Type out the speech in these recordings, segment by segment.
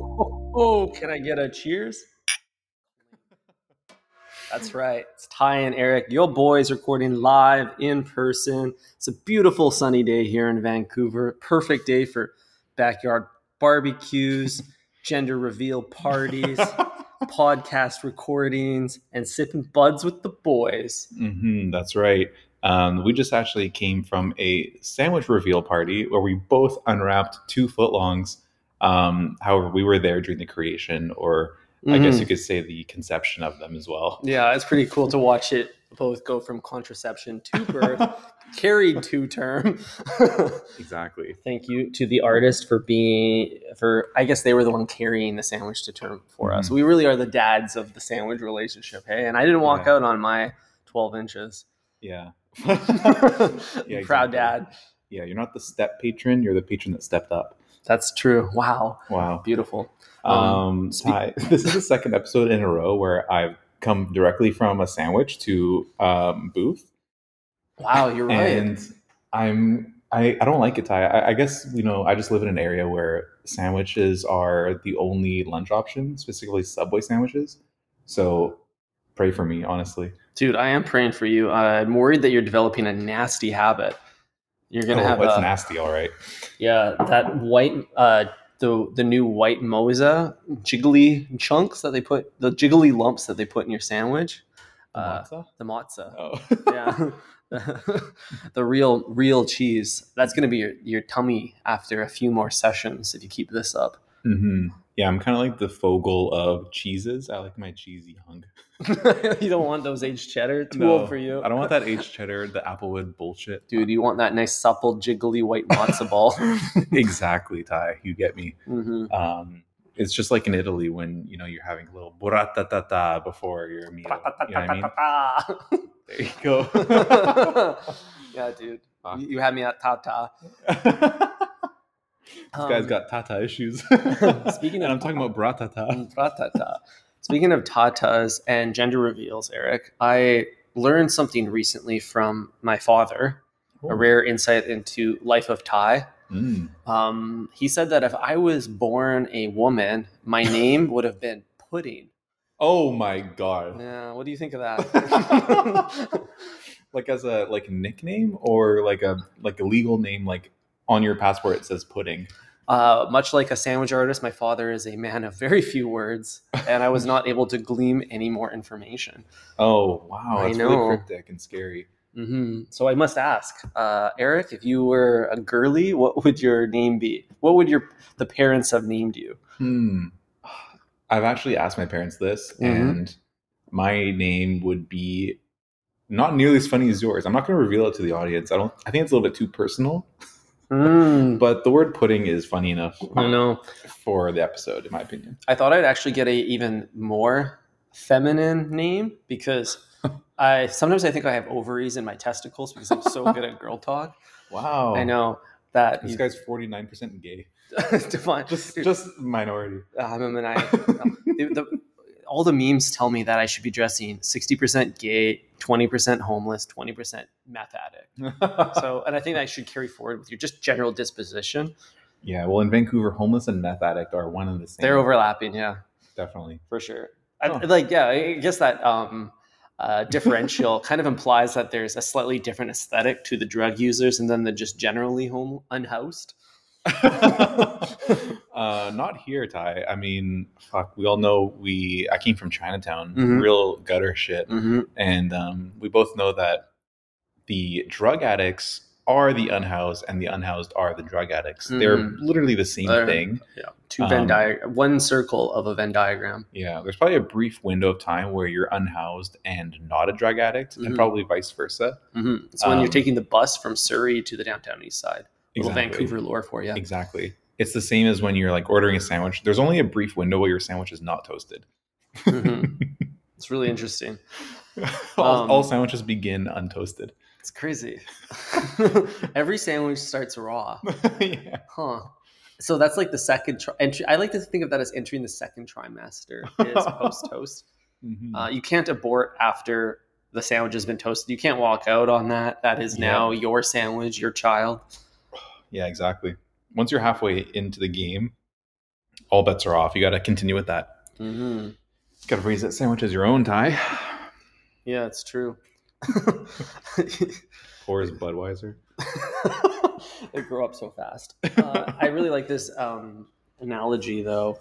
Oh, can I get a cheers? That's right. It's Ty and Eric, your boys recording live in person. It's a beautiful sunny day here in Vancouver. Perfect day for backyard barbecues, gender reveal parties, podcast recordings, and sipping buds with the boys. hmm that's right. Um, we just actually came from a sandwich reveal party where we both unwrapped two footlongs. Um, however, we were there during the creation, or I guess Mhm. you could say the conception of them as well. Yeah, it's pretty cool to watch it both go from contraception to birth, carried to term. Exactly. Thank you to the artist for being for I guess they were the one carrying the sandwich to term for us. Mhm. We really are the dads of the sandwich relationship, hey? And I didn't walk Yeah. out on my 12 inches. Yeah. Proud exactly. dad. Yeah, you're not the step patron, you're the patron that stepped up. That's true. Wow. Wow. Beautiful. Um, Um, speak- this is the second episode in a row where I've come directly from a sandwich to um, booth. Wow, you're right. and I'm I, I don't like it, Ty. I, I guess you know I just live in an area where sandwiches are the only lunch option, specifically Subway sandwiches. So pray for me, honestly. Dude, I am praying for you. I'm worried that you're developing a nasty habit. You're gonna oh, have it's a, nasty, all right. Yeah, that white, uh, the the new white moza jiggly chunks that they put, the jiggly lumps that they put in your sandwich. Uh, Matzah? the matzo. Oh, Yeah, the real real cheese. That's gonna be your, your tummy after a few more sessions if you keep this up. hmm Yeah, I'm kind of like the Fogle of cheeses. I like my cheesy hung. you don't want those aged cheddar. Too No, old for you. I don't want that aged cheddar, the Applewood bullshit. Dude, you want that nice supple jiggly white matzo ball. exactly, Ty. You get me. hmm Um, it's just like in Italy when you know you're having a little buratatata before your meal. You know what I mean? There you go. yeah, dude. Fuck. You, had me at Tata. this guy's Um, got tata issues. Speaking and of- I'm talking about bratata. Tata. Speaking of tatas and gender reveals, Eric, I learned something recently from my father, a rare insight into life of Ty. Mm. Um, he said that if I was born a woman, my name would have been Pudding. Oh my god! Yeah, what do you think of that? like as a like nickname or like a like a legal name, like on your passport it says pudding. Uh, much like a sandwich artist, my father is a man of very few words, and I was not able to glean any more information. Oh wow, I it's know. really cryptic and scary. hmm So I must ask, uh, Eric, if you were a girly, what would your name be? What would your the parents have named you? Hmm. I've actually asked my parents this, Mhm. and my name would be not nearly as funny as yours. I'm not going to reveal it to the audience. I don't. I think it's a little bit too personal. Mm, But the word pudding is funny enough I know. for the episode, in my opinion. I thought I'd actually get a even more feminine name because I sometimes I think I have ovaries in my testicles because I'm so good at girl talk. Wow. I know that This you, guy's 49% gay. define Just dude, just minority. I'm a man- the, the, all the memes tell me that I should be dressing 60% gay, 20% homeless, 20% meth addict. So, and I think I should carry forward with your just general disposition. yeah, well, in Vancouver, homeless and meth addict are one and the same. They're overlapping, yeah, Definitely. for sure. I, like, yeah, I guess that um, uh, differential kind of implies that there's a slightly different aesthetic to the drug users and then the just generally home unhoused. uh, not here, Ty. I mean, fuck. We all know we. I came from Chinatown, Mhm. real gutter shit, Mm-hmm. and um, we both know that the drug addicts are the unhoused, and the unhoused are the drug addicts. They're Mhm. literally the same They're- thing. Yeah, two Venn Um, diagram, one circle of a Venn diagram. Yeah, there's probably a brief window of time where you're unhoused and not a drug addict, and probably vice versa. Mm-hmm. It's when you're Um, taking the bus from Surrey to the downtown east side. Little Vancouver lore for you. Exactly. It's the same as when you're like ordering a sandwich. There's only a brief window where your sandwich is not toasted. Mhm. It's really interesting. all, Um, all sandwiches begin untoasted. It's crazy. Every sandwich starts raw, yeah. huh? So that's like the second tri- entry. I like to think of that as entering the second trimester is post toast. Mhm. Uh, you can't abort after the sandwich has been toasted. You can't walk out on that. That is now your sandwich, your child. Yeah, exactly. Once you're halfway into the game, all bets are off. You got to continue with that. hmm Got to raise that sandwich as your own, Ty. Yeah, it's true. Or is Budweiser? they grow up so fast. Uh, I really like this um, analogy, though,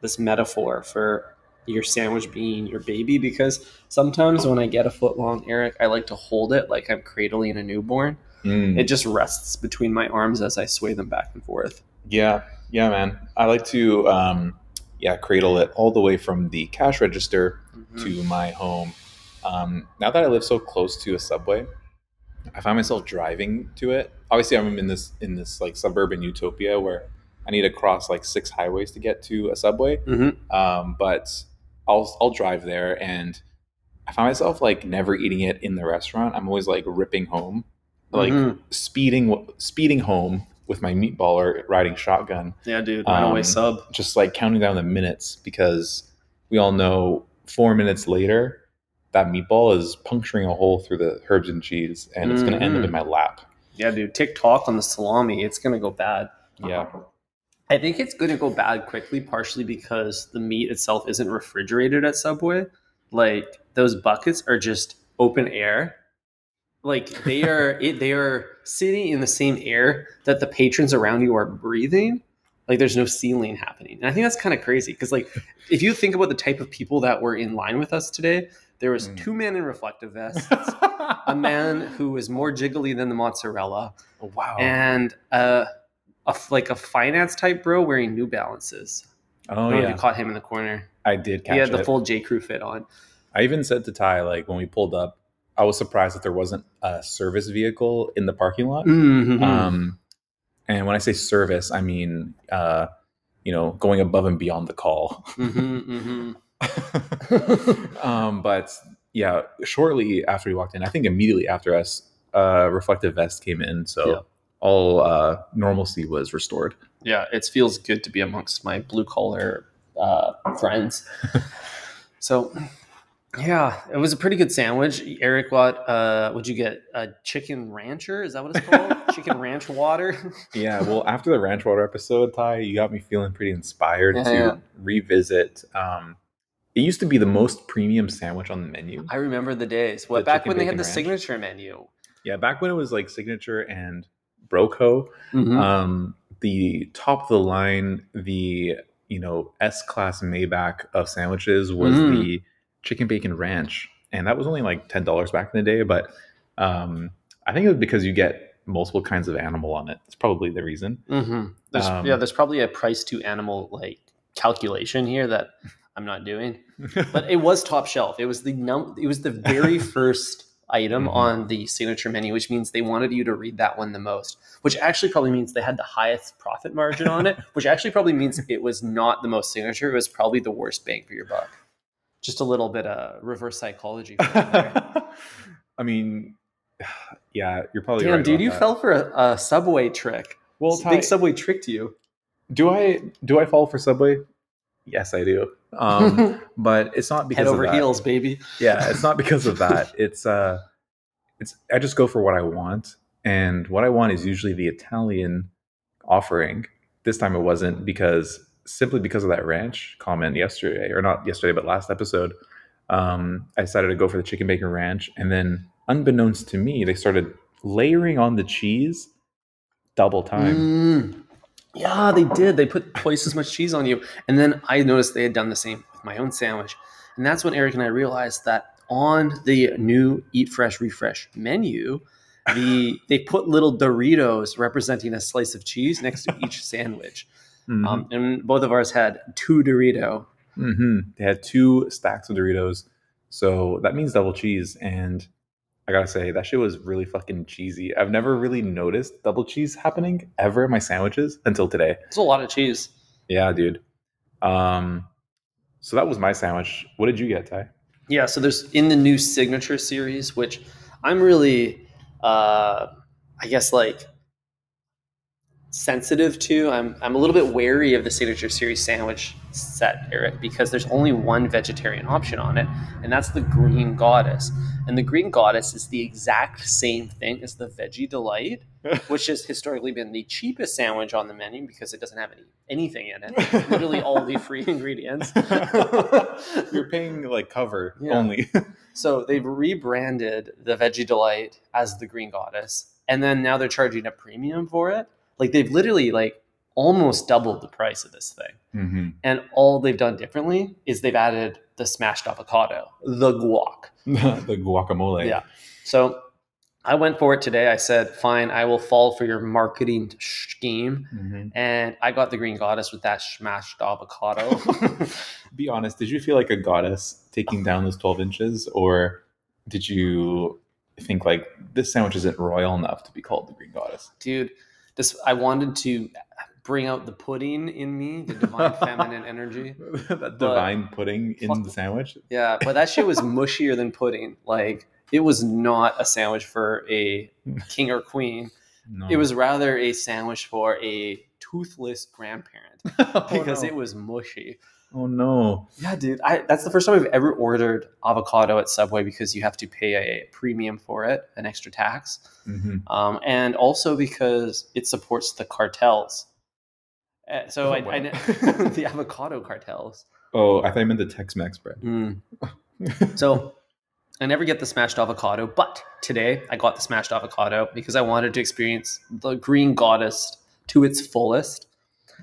this metaphor for your sandwich being your baby, because sometimes when I get a foot long Eric, I like to hold it like I'm cradling a newborn. Mm. It just rests between my arms as I sway them back and forth. Yeah, yeah, man. I like to, um, yeah, cradle it all the way from the cash register Mhm. to my home. Um, now that I live so close to a subway, I find myself driving to it. Obviously, I'm in this in this like suburban utopia where I need to cross like six highways to get to a subway. Mhm. Um, but I'll I'll drive there, and I find myself like never eating it in the restaurant. I'm always like ripping home, like Mhm. speeding speeding home with my meatballer riding shotgun Yeah, dude. Runaway Um, sub. just like counting down the minutes because we all know four minutes later that meatball is puncturing a hole through the herbs and cheese and it's going to end up in my lap Yeah, dude. TikTok on the salami. It's gonna go bad. yeah I think it's going to go bad quickly, partially because the meat itself isn't refrigerated at Subway. Like those buckets are just open air. Like they are, it, they are sitting in the same air that the patrons around you are breathing. Like there's no ceiling happening, and I think that's kind of crazy. Because like, if you think about the type of people that were in line with us today, there was Mm. two men in reflective vests, a man who was more jiggly than the mozzarella, wow and uh, a f- like a finance type bro wearing New Balances. I oh don't know if yeah you caught him in the corner. i did catch him. he had the it full J Crew fit on. i even said to ty like when we pulled up i was surprised that there wasn't a service vehicle in the parking lot Mhm. um, and when i say service i mean uh, you know going above and beyond the call Mhm, mhm. um, but yeah, shortly after we walked in, I think immediately after us, uh, reflective vest came in, so Yeah. all uh, normalcy was restored. yeah, it feels good to be amongst my blue collar uh, friends. so, yeah, it was a pretty good sandwich. Eric got, uh, what'd you get? A chicken rancher? Is that what it's called? chicken ranch water? Yeah, well, after the ranch water episode, Ty, you got me feeling pretty inspired Yeah, to yeah. revisit. Um, it used to be the most premium sandwich on the menu. I remember the days. What The back when they had the ranch? signature menu? Yeah, back when it was like signature and Broco. Mhm. um, the top of the line, the you know S class Maybach of sandwiches was Mm. the chicken bacon ranch, and that was only like ten dollars back in the day. But um, I think it was because you get multiple kinds of animal on it. It's probably the reason. Mm-hmm. There's, Um, yeah, there's probably a price to animal like calculation here that I'm not doing, but it was top shelf. It was the num. It was the very first item Mhm. on the signature menu, which means they wanted you to read that one the most. Which actually probably means they had the highest profit margin on it. Which actually probably means it was not the most signature. It was probably the worst bang for your buck. Just a little bit of reverse psychology. For you there. I mean, yeah, you're probably Damn, right. dude, you that. fell for a, a subway trick. Well, Ty, big subway tricked you. do I do I fall for Subway? Yes, I do. Um, but it's not because Head over heels, baby. yeah it's not because of that it's uh it's i just go for what i want and what i want is usually the italian offering this time it wasn't because simply because of that ranch comment yesterday or not yesterday but last episode um i decided to go for the chicken bacon ranch and then unbeknownst to me they started layering on the cheese double time Mm. Yeah, they did. They put twice as much cheese on you. And then I noticed they had done the same with my own sandwich. And that's when Eric and I realized that on the new Eat Fresh Refresh menu, the they put little Doritos representing a slice of cheese next to each sandwich. Mhm. Um, and both of ours had two Dorito. Mhm. They had two stacks of Doritos, so that means double cheese. And I gotta say, that shit was really fucking cheesy. I've never really noticed double cheese happening ever in my sandwiches until today. It's a lot of cheese. Yeah, dude. Um, so that was my sandwich. What did you get, Ty? Yeah, so there's in the new signature series, which I'm really, uh, I guess, like sensitive to. I'm I'm a little bit wary of the signature series sandwich set, Eric, because there's only one vegetarian option on it, and that's the green goddess. And the green goddess is the exact same thing as the veggie delight, which has historically been the cheapest sandwich on the menu because it doesn't have any anything in it. Literally all the free ingredients. You're paying like cover Yeah. only. So they've rebranded the Veggie Delight as the Green Goddess, and then now they're charging a premium for it. Like they've literally like almost doubled the price of this thing. hmm And all they've done differently is they've added the smashed avocado, the guac. the guacamole. Yeah. So I went for it today. I said, fine, I will fall for your marketing scheme. Mhm. And I got the Green Goddess with that smashed avocado. Be honest. Did you feel like a goddess taking down those twelve inches, or did you think like this sandwich isn't royal enough to be called the Green Goddess? dude this i wanted to bring out the pudding in me the divine feminine energy that divine pudding in Fuck. the sandwich. yeah but that shit was mushier than pudding like it was not a sandwich for a king or queen No. it was rather a sandwich for a toothless grandparent oh, because it was mushy Oh no. yeah dude I, that's the first time i've ever ordered avocado at subway because you have to pay a premium for it an extra tax hmm um, and also because it supports the cartels. Uh, so Oh, I, wow. I the avocado cartels. Oh, I thought you meant the Tex-Mex bread. Mm. So I never get the smashed avocado, but today I got the smashed avocado because I wanted to experience the green goddess to its fullest.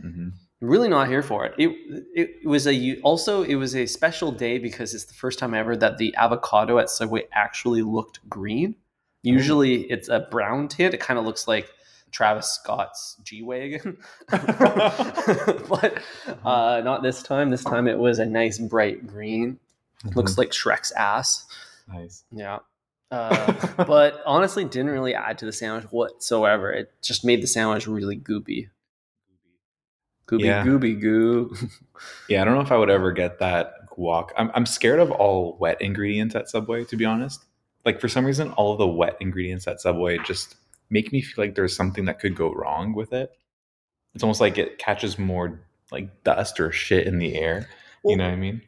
hmm Really not here for it. It it was a also it was a special day because it's the first time ever that the avocado at Subway actually looked green. Usually it's a brown tint. It kind of looks like Travis Scott's G wagon, but uh, not this time. This time it was a nice bright green. Looks like Shrek's ass. nice. Yeah. Uh, but honestly, didn't really add to the sandwich whatsoever. It just made the sandwich really goopy. Gooby Yeah. gooby goo. Yeah, I don't know if I would ever get that guac. I'm, I'm scared of all wet ingredients at Subway, to be honest. Like, for some reason, all of the wet ingredients at Subway just make me feel like there's something that could go wrong with it. It's almost like it catches more like dust or shit in the air. you know what I mean?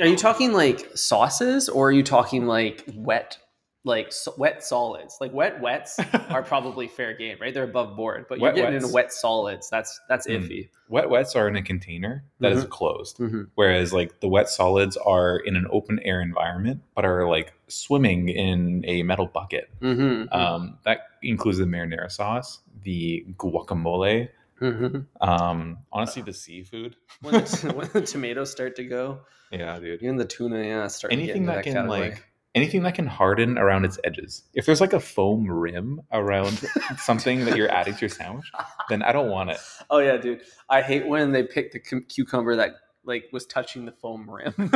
Are you talking like sauces or are you talking like wet, like so- wet solids? Like wet wets are probably fair game, right? They're above board, but Wet you're getting wets. into wet solids. That's that's Mm. iffy. wet wets are in a container that is closed. Mhm. Whereas like the wet solids are in an open air environment, but are like swimming in a metal bucket. Mm-hmm. Um, that includes the marinara sauce, the guacamole, hmm um, honestly, the seafood. When, the, when the tomatoes start to go, Yeah, dude. even the tuna, yeah, start to get Anything into that, can category. like anything that can harden around its edges. If there's like a foam rim around something that you're adding to your sandwich, then I don't want it. Oh yeah, dude. I hate when they pick the cu- cucumber that like was touching the foam rim. you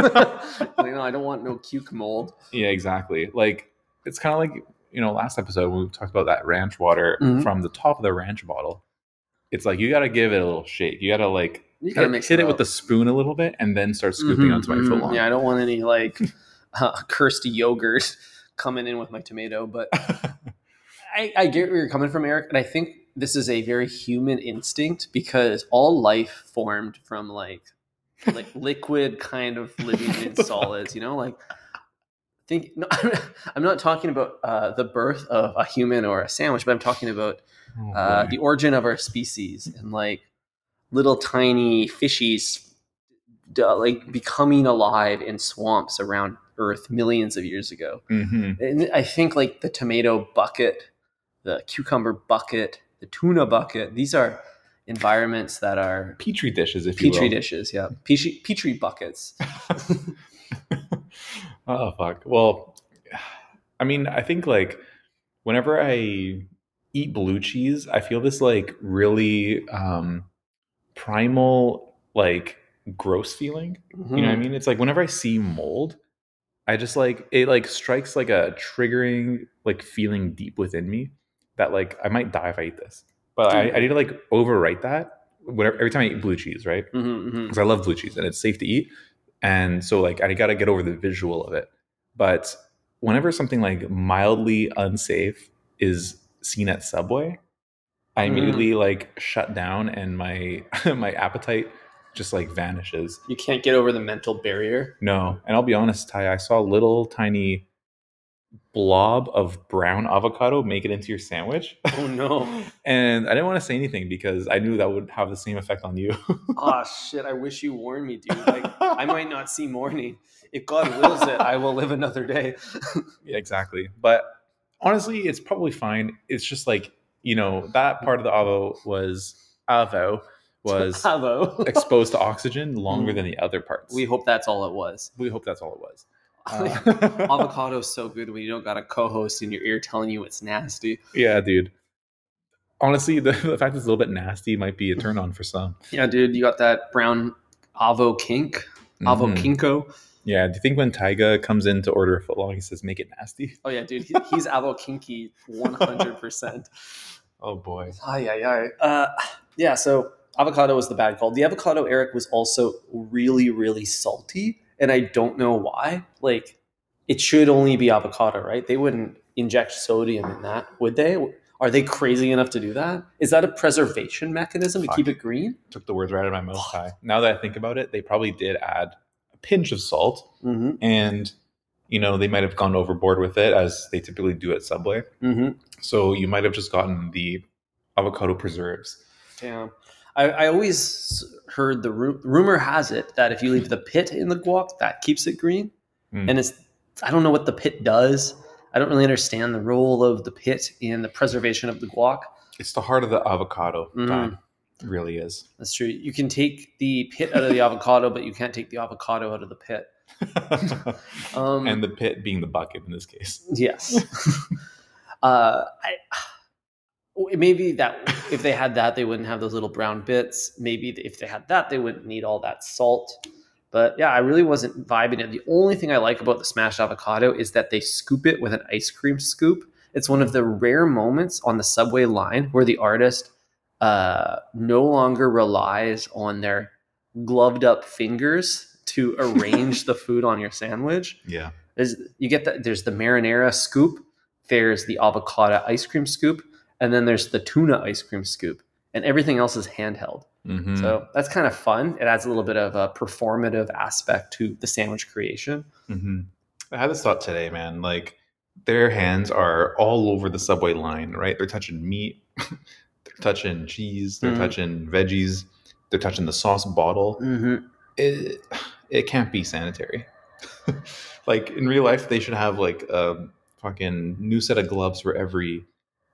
know, I don't want no cuke mold. Yeah, exactly. Like it's kind of like you know last episode when we talked about that ranch water Mhm. from the top of the ranch bottle. It's like you got to give it a little shake. You got to like You gotta hit, hit it, with the spoon a little bit and then start scooping Mhm, onto my mhm. foot long. Yeah, I don't want any like uh, cursed yogurt coming in with my tomato, but I, I get where you're coming from, Eric, and I think this is a very human instinct because all life formed from like like liquid kind of living in What the fuck? solids. You know, like think. No, I'm not talking about uh, the birth of a human or a sandwich, but I'm talking about Oh, uh, boy. the origin of our species and like little tiny fishies like becoming alive in swamps around earth millions of years ago Mhm. and i think like the tomato bucket the cucumber bucket the tuna bucket these are environments that are petri dishes, if you petri will. dishes yeah petri, petri buckets oh fuck. Well, I mean, I think like whenever I eat blue cheese, I feel this like really um primal like gross feeling. You know what I Mhm. mean? It's like whenever I see mold, I just like it like strikes like a triggering like feeling deep within me that like I might die if I eat this. But I, I need to like overwrite that whenever every time I eat blue cheese, right? Mhm, mhm. because I love blue cheese and it's safe to eat. And so like I got to get over the visual of it. But whenever something like mildly unsafe is seen at Subway, I immediately like shut down and my my appetite just like vanishes. You can't get over the mental barrier. No, and I'll be honest, Ty, I saw a little tiny blob of brown avocado make it into your sandwich. Oh no. and I didn't want to say anything because I knew that would have the same effect on you. oh shit! I wish you warned me, dude. Like I might not see morning. If God wills it, I will live another day. yeah, exactly. But honestly, it's probably fine. It's just like you know that part of the avo was avo was Bravo. exposed to oxygen longer Mm. than the other parts. we hope that's all it was. we hope that's all it was. Avocado's so good when you don't got a co-host in your ear telling you it's nasty. yeah, dude. Honestly, the, the fact it's a little bit nasty might be a turn on for some. Yeah, dude, you got that brown avo kink, avo Mhm. kinko. Yeah. Do you think when Tyga comes in to order a footlong, he says, "Make it nasty"? Oh yeah, dude, he, he's avo kinky one hundred percent. Oh boy. Ay ay ay. Uh, yeah, so avocado was the bad call. The avocado, Eric, was also really really salty, and I don't know why. Like, it should only be avocado, right? They wouldn't inject sodium in that, would they? Are they crazy enough to do that? Is that a preservation mechanism to keep it green? Took the words right out of my mouth. Now that I think about it, they probably did add a pinch of salt, Mm-hmm. and you know they might have gone overboard with it as they typically do at Subway. Mm-hmm. So you might have just gotten the avocado preserves. Damn. I, I always heard the ru- rumor has it that if you leave the pit in the guac, that keeps it green. Mm. And it's I don't know what the pit does. I don't really understand the role of the pit in the preservation of the guac. It's the heart of the avocado. Ty. It really is. That's true. You can take the pit out of the avocado, but you can't take the avocado out of the pit. Um, and the pit being the bucket in this case. Yes. uh, I, maybe that if they had that, they wouldn't have those little brown bits. Maybe if they had that, they wouldn't need all that salt. But yeah, I really wasn't vibing it. The only thing I like about the smashed avocado is that they scoop it with an ice cream scoop. It's one of the rare moments on the subway line where the artist uh, no longer relies on their gloved up fingers to arrange the food on your sandwich Yeah. there's you get that there's the marinara scoop there's the avocado ice cream scoop and then there's the tuna ice cream scoop and everything else is handheld Mhm. so that's kind of fun it adds a little bit of a performative aspect to the sandwich creation hmm I had this thought today, man. Like their hands are all over the subway line, right? They're touching meat, they're touching cheese, they're Mhm. touching veggies, they're touching the sauce bottle. mm-hmm. It it can't be sanitary. like in real life, they should have like a fucking new set of gloves for every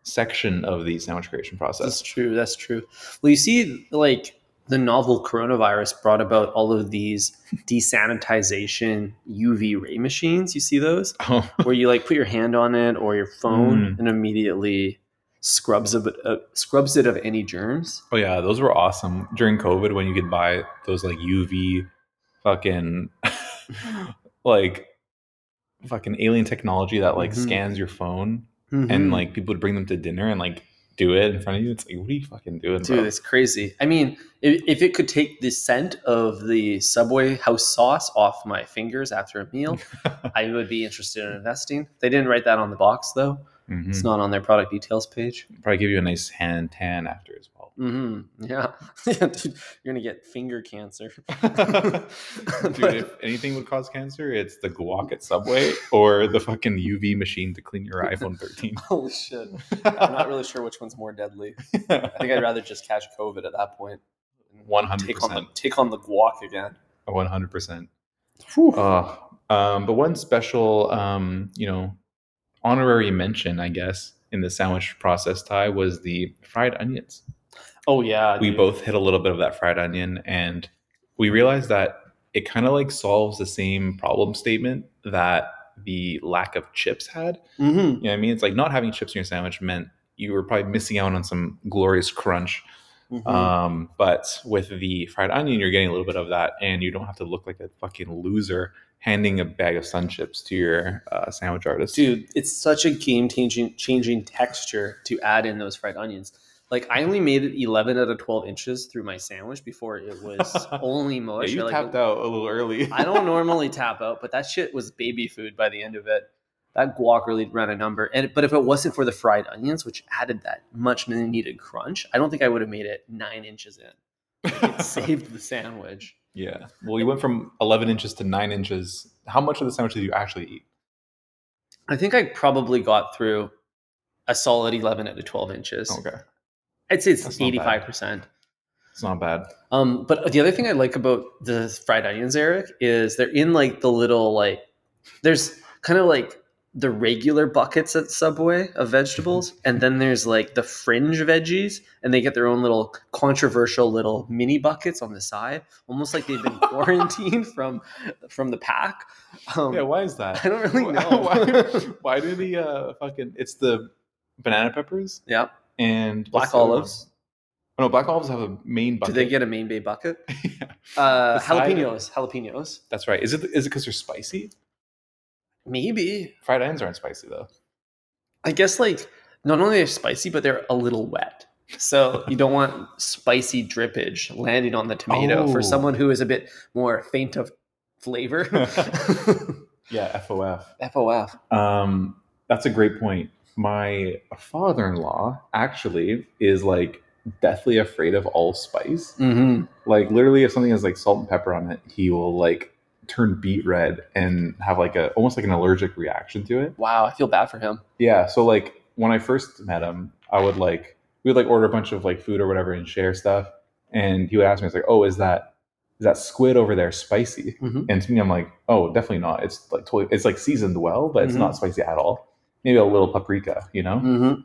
section of the sandwich creation process. that's true that's true well you see like the novel coronavirus brought about all of these desanitization uv ray machines you see those Oh, where you like put your hand on it or your phone Mm. and immediately scrubs of uh, scrubs it of any germs. oh yeah, those were awesome during COVID when you could buy those like UV fucking like fucking alien technology that like Mhm. scans your phone Mhm. and like people would bring them to dinner and like do it in front of you. It's like, what are you fucking doing, dude, bro? it's crazy. I mean, if, if it could take the scent of the Subway house sauce off my fingers after a meal, I would be interested in investing. They didn't write that on the box though. Mhm. It's not on their product details page. Probably give you a nice hand tan after as. Mm-hmm. Yeah, yeah, dude, you're gonna get finger cancer. Dude, if anything would cause cancer, it's the guac at Subway or the fucking UV machine to clean your iPhone 13. Holy shit! I'm not really sure which one's more deadly. I think I'd rather just catch COVID at that point. One hundred Take on the percent. take on the guac again. One hundred percent. Uh, um, but one special, um, you know, honorary mention, I guess, in the sandwich process Ty was the fried onions. Oh yeah, We dude. both hit a little bit of that fried onion, and we realized that it kind of like solves the same problem statement that the lack of chips had. Mhm. You know what I mean? It's like not having chips in your sandwich meant you were probably missing out on some glorious crunch. Mhm. Um, but with the fried onion, you're getting a little bit of that, and you don't have to look like a fucking loser handing a bag of sun chips to your uh, sandwich artist. Dude, it's such a game changing changing texture to add in those fried onions. Like I only made it 11 out of 12 inches through my sandwich before it was only yeah, mush. you Like, tapped out a little early. I don't normally tap out, but that shit was baby food by the end of it. that guac really ran a number. And but if it wasn't for the fried onions, which added that much needed crunch, I don't think I would have made it nine inches in. It saved the sandwich. Yeah. Well, you went from 11 inches to 9 inches. How much of the sandwich did you actually eat? I think I probably got through a solid 11 out of 12 inches. Okay. I'd say it's not bad. 85%. It's not bad. Um, but the other thing I like about the fried onions, Eric, is they're in like the little like there's kind of like the regular buckets at Subway of vegetables, and then there's like the fringe veggies, and they get their own little controversial little mini buckets on the side, almost like they've been quarantined from from the pack. Um, Yeah, why is that? I don't really know. why, why do the uh, fucking. It's the banana peppers yeah, and. black what's the other one? olives. Oh, no, black olives have a main bucket. Do they get a main bay bucket? Yeah, Uh, jalapenos, jalapenos, That's right. Is it is it because they're spicy? maybe. Fried onions aren't spicy though. I guess like not only they're spicy, but they're a little wet. So you don't want spicy drippage landing on the tomato Oh. for someone who is a bit more faint of flavor. Yeah, FOF. FOF. Um, that's a great point. My father-in-law actually is like deathly afraid of all spice. Mm-hmm. Like literally, if something has like salt and pepper on it, he will like turn beet red and have like a almost like an allergic reaction to it. Wow, I feel bad for him. Yeah. So like when I first met him, I would like we would like order a bunch of like food or whatever and share stuff, and he would ask me, "It's like, oh, is that is that squid over there spicy?" Mhm. And to me, I'm like, "Oh, definitely not. It's like totally, it's like seasoned well, but it's Mhm. not spicy at all. Maybe a little paprika, you know." Mm-hmm.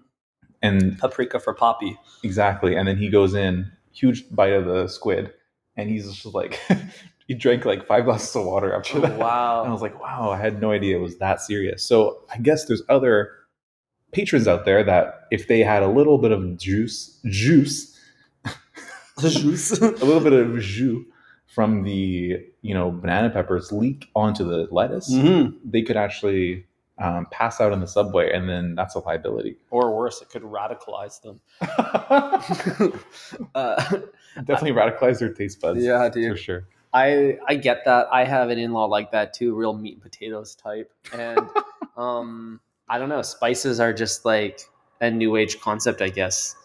And Paprika for Poppy. exactly, and then he goes in huge bite of the squid, and he's just like, he drank like five glasses of water after Oh, that. And I was like, wow, I had no idea it was that serious. So I guess there's other patrons out there that if they had a little bit of juice, juice, juice. a little bit of jus from the you know banana peppers leak onto the lettuce, hmm they could actually um, pass out in the subway, and then that's a liability. Or worse, it could radicalize them. uh, Definitely radicalize their taste buds. yeah, for sure. I I get that. I have an in-law like that too, real meat and potatoes type. And um I don't know, spices are just like a new age concept, I guess.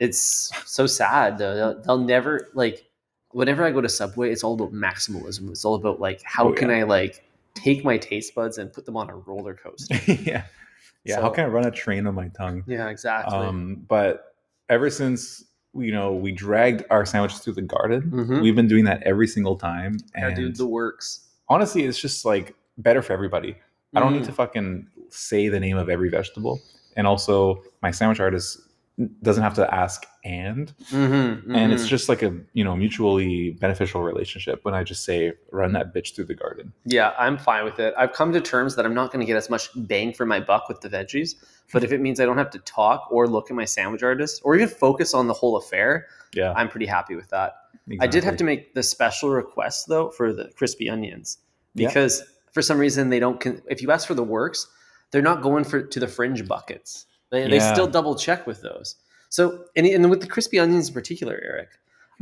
It's so sad though. They'll, they'll never like whenever I go to Subway, it's all about maximalism. It's all about like how Oh, can yeah. I like take my taste buds and put them on a roller coaster. yeah, yeah. how can I run a train on my tongue? yeah, exactly. Um, but ever since you know we dragged our sandwiches through the garden, Mhm. we've been doing that every single time. yeah, And dude, the works. honestly, it's just like better for everybody. I don't need Mhm. to fucking say the name of every vegetable, and also my sandwich artist doesn't have to ask and Mhm, and it's mhm. just like a you know mutually beneficial relationship when i just say run that bitch through the garden Yeah, I'm fine with it. I've come to terms that I'm not going to get as much bang for my buck with the veggies, but if it means I don't have to talk or look at my sandwich artist or even focus on the whole affair, yeah I'm pretty happy with that. I did have to make the special request though for the crispy onions Yeah. because for some reason they don't. Con- if you ask for the works, they're not going for to the fringe buckets. They, they still double check with those. So and, and with the crispy onions in particular, Eric,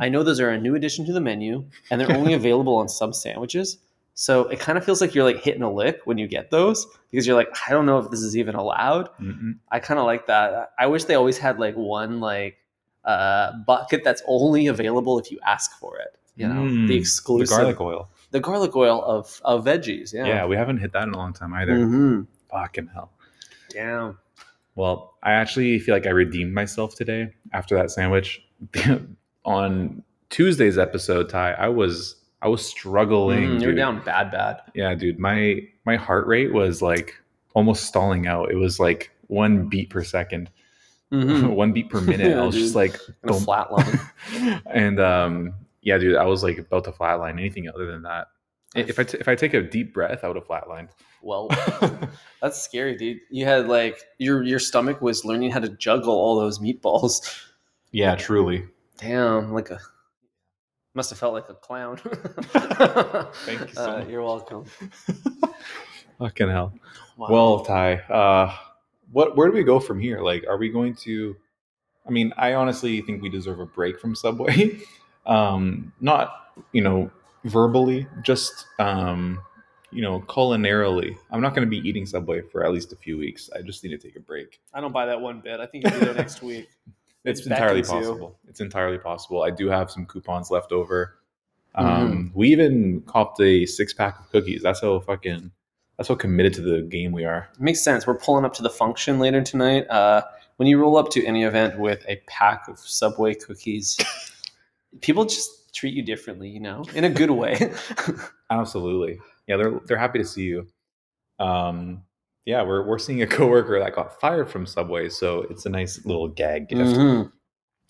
I know those are a new addition to the menu and they're only available on some sandwiches. So it kind of feels like you're like hitting a lick when you get those because you're like, I don't know if this is even allowed. Mm-mm. I kind of like that. I wish they always had like one like uh, bucket that's only available if you ask for it. You know, Mm, the the exclusive garlic oil the garlic oil of of veggies. yeah. Yeah. we haven't hit that in a long time either Mm-hmm. fucking hell Damn. Well i actually feel like i redeemed myself today after that sandwich. On tuesday's episode ty i was i was struggling Mm, you're down bad, bad. yeah dude my my heart rate was like almost stalling out. It was like one beat per 2nd Mm-hmm. one beat per minute. Yeah, i was just like flatline. and um yeah dude i was like about to flatline. Anything other than that if i t- if i take a deep breath i would have flatlined Well, that's scary, dude. You had like your your stomach was learning how to juggle all those meatballs. yeah truly Damn, like a must have felt like a clown. Thank you so Uh, much. You're welcome. fucking hell Wow. well ty uh what where do we go from here like are we going to i mean i honestly think we deserve a break from subway um not you know verbally just um you know, culinarily, I'm not going to be eating Subway for at least a few weeks. I just need to take a break. I don't buy that one bit. I think you'll be there next week. It's It entirely beckons you. possible. It's entirely possible. I do have some coupons left over. Mm-hmm. Um, We even copped a six pack of cookies. That's how fucking. That's how committed to the game we are. Makes sense. We're pulling up to the function later tonight. Uh, when you roll up to any event with a pack of Subway cookies, people just treat you differently, you know, in a good way. Absolutely. Yeah, they're they're happy to see you. Um, yeah, we're we're seeing a coworker that got fired from Subway, so it's a nice little gag gift. Mhm.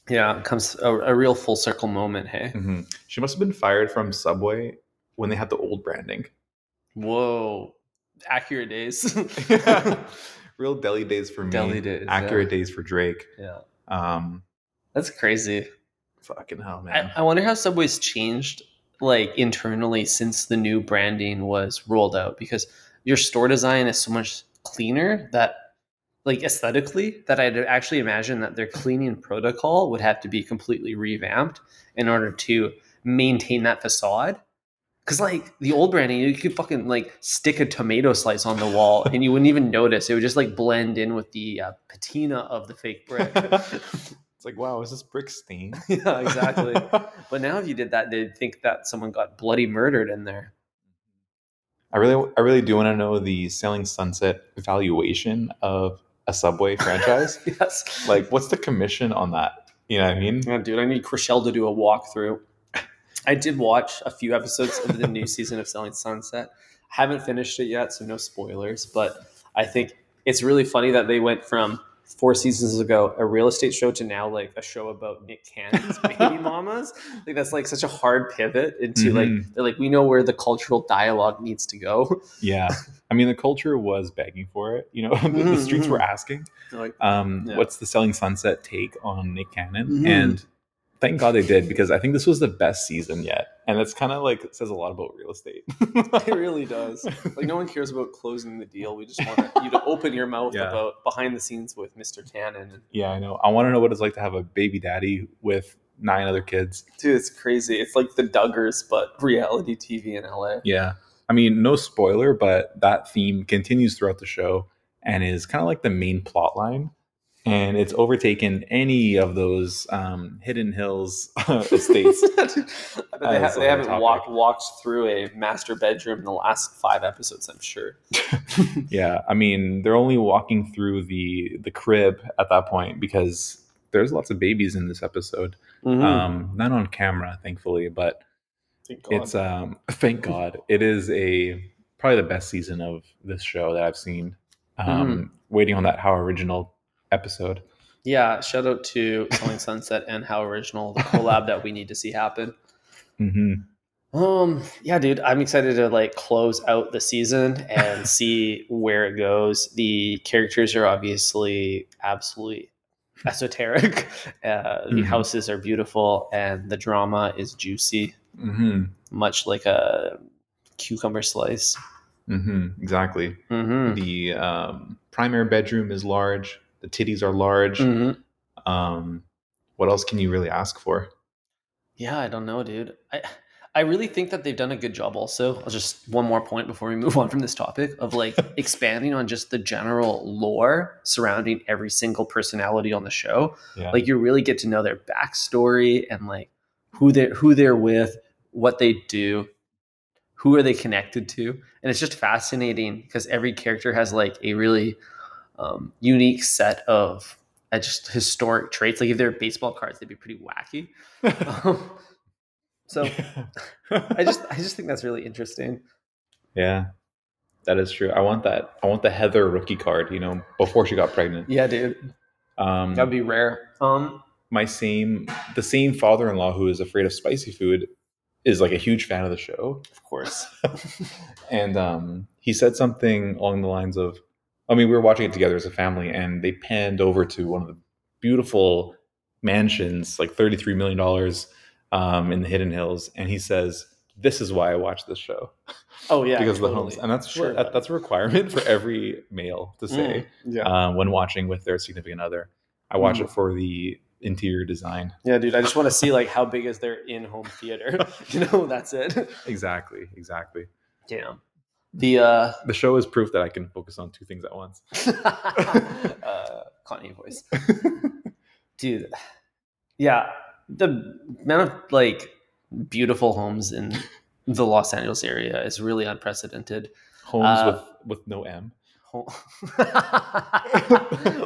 Yeah, it comes a, a real full circle moment. Hey, Mhm. She must have been fired from Subway when they had the old branding. whoa, accurate days. Real deli days for me. Deli days, Accurate yeah. days for Drake. yeah, Um, that's crazy. Fucking hell, I, man. I wonder how Subway's changed like internally since the new branding was rolled out because your store design is so much cleaner that like aesthetically that I'd actually imagine that their cleaning protocol would have to be completely revamped in order to maintain that facade. Cause like the old branding, you could fucking like stick a tomato slice on the wall and you wouldn't even notice. It would just like blend in with the uh, patina of the fake brick. it's like, wow, is this brick stained? yeah, exactly. But now, if you did that, they'd think that someone got bloody murdered in there. I really, I really do want to know the Selling Sunset valuation of a Subway franchise. yes. like, what's the commission on that? You know what I mean? Yeah, dude, I need Chrishell to do a walkthrough. I did watch a few episodes of the new season of Selling Sunset. I Haven't finished it yet, so no spoilers. But I think it's really funny that they went from four seasons ago a real estate show to now like a show about Nick Cannon's baby mamas. Like that's like such a hard pivot into like Mhm. they're like we know where the cultural dialogue needs to go. Yeah. I mean, the culture was begging for it. You know, the, the streets were asking. like Um, Yeah. What's the Selling Sunset take on Nick Cannon? Mhm. And thank God they did because I think this was the best season yet. And it's kind of like it says a lot about real estate. it really does. Like no one cares about closing the deal. We just want you to open your mouth Yeah. about behind the scenes with Mr. Cannon. yeah, I know. I want to know what it's like to have a baby daddy with nine other kids. Dude, it's crazy. It's like the Duggars, but reality TV in LA. Yeah. I mean, no spoiler, but that theme continues throughout the show and is kind of like the main plot line. And it's overtaken any of those um, Hidden Hills estates. They, ha- they haven't walked walked through a master bedroom in the last five episodes. I'm sure. yeah, I mean, they're only walking through the the crib at that point because there's lots of babies in this episode. Mhm. Um, not on camera, thankfully, but Thank it's um, thank God it is a probably the best season of this show that I've seen. Um, Mm-hmm. Waiting on that How Original episode. yeah. Shout out to Selling Sunset and How Original, the collab that we need to see happen. hmm Um, yeah, dude, I'm excited to like close out the season and see where it goes. The characters are obviously absolutely esoteric. Uh, the Mhm. houses are beautiful, and the drama is juicy, hmm much like a cucumber slice. hmm Exactly. Mm-hmm. The um, primary bedroom is large. The titties are large. Mm-hmm. Um, what else can you really ask for? Yeah, I don't know, dude. I I really think that they've done a good job. Also, I'll just one more point before we move on from this topic of like expanding on just the general lore surrounding every single personality on the show. Yeah. Like you really get to know their backstory and like who they who they're with, what they do, who are they connected to, and it's just fascinating because every character has like a really um, unique set of uh, just historic traits. Like if they're baseball cards, they'd be pretty wacky. Um, so I just I just think that's really interesting. yeah, that is true. I want that. I want the Heather rookie card. You know, before she got pregnant. Yeah, dude, Um, that'd be rare. Um, my same, the same father-in-law who is afraid of spicy food, is like a huge fan of the show. of course. and um, he said something along the lines of, I mean, we were watching it together as a family, and they panned over to one of the beautiful mansions, like thirty-three million dollars, um, in the Hidden Hills, and he says, "This is why I watch this show Oh yeah, because of the totally. homes," and that's Sure. that, that's a requirement for every male to say Mm, yeah. uh, when watching with their significant other. I watch Mm. it for the interior design. Yeah, dude, I just want to see like how big is their in-home theater. you know, that's it. Exactly, exactly. Damn. The uh, The show is proof that I can focus on two things at once. uh Kanye voice. Dude. Yeah. The amount of like beautiful homes in the Los Angeles area is really unprecedented. Homes Uh, with with no M. Home-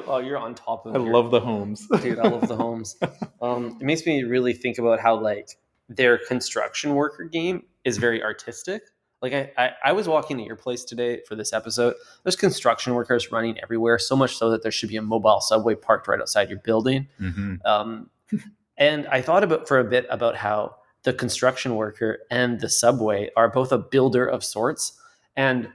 oh, you're on top of it. I your- love the homes. dude. I love the homes. Um, it makes me really think about how like their construction worker game is very artistic. Like I, I, I was walking at your place today for this episode. There's construction workers running everywhere, so much so that there should be a mobile subway parked right outside your building. hmm Um, and I thought about for a bit about how the construction worker and the subway are both a builder of sorts, and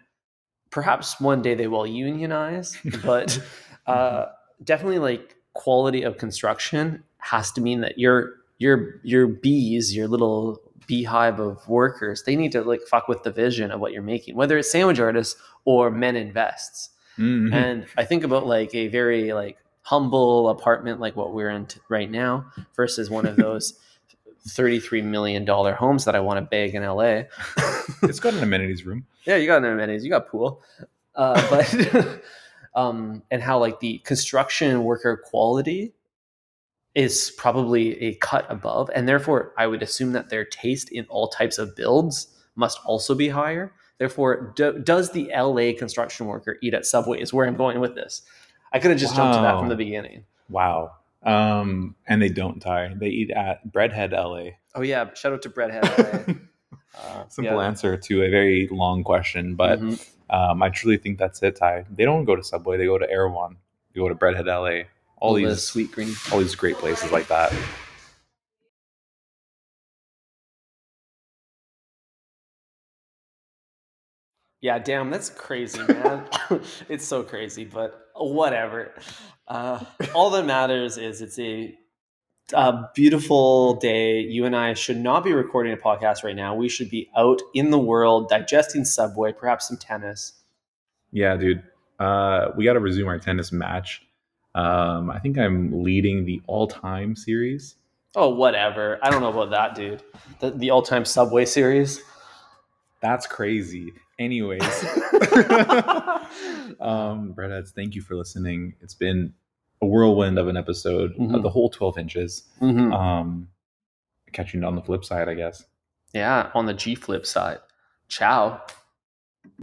perhaps one day they will unionize. But uh, definitely, like quality of construction has to mean that your your your bees, your little beehive of workers, they need to like fuck with the vision of what you're making, whether it's sandwich artists or men invests Mhm. and I think about like a very like humble apartment like what we're in t- right now versus one of those 33 million dollar homes that I want to bag in LA. it's got an amenities room. yeah, you got no amenities, you got pool. Uh, but um and how like the construction worker quality is probably a cut above and therefore I would assume that their taste in all types of builds must also be higher. Therefore, do, does the LA construction worker eat at Subway? Is where I'm going with this. I could have just jumped to that from the beginning. Wow. Um, and they don't Ty. They eat at Breadhead LA. Oh yeah, shout out to Breadhead. LA. Uh, Simple yeah. answer to a very long question, but Mhm. um, I truly think that's it, Ty. They don't go to Subway. They go to Erewhon. They go to Breadhead LA. All the these Sweetgreen. all these great places like that. Yeah, damn, that's crazy, man. it's so crazy, but whatever. Uh, all that matters is it's a, a beautiful day. You and I should not be recording a podcast right now. We should be out in the world digesting Subway, perhaps some tennis. Yeah, dude. Uh, we got to resume our tennis match. Um, I think I'm leading the all-time series. Oh, whatever. I don't know about that, dude. The, the all time Subway series. That's crazy. Anyways, um, Breadheads, thank you for listening. It's been a whirlwind of an episode Mhm. of the whole 12 inches. Mhm. Um, catch you on the flip side, I guess. Yeah, on the G flip side. Ciao.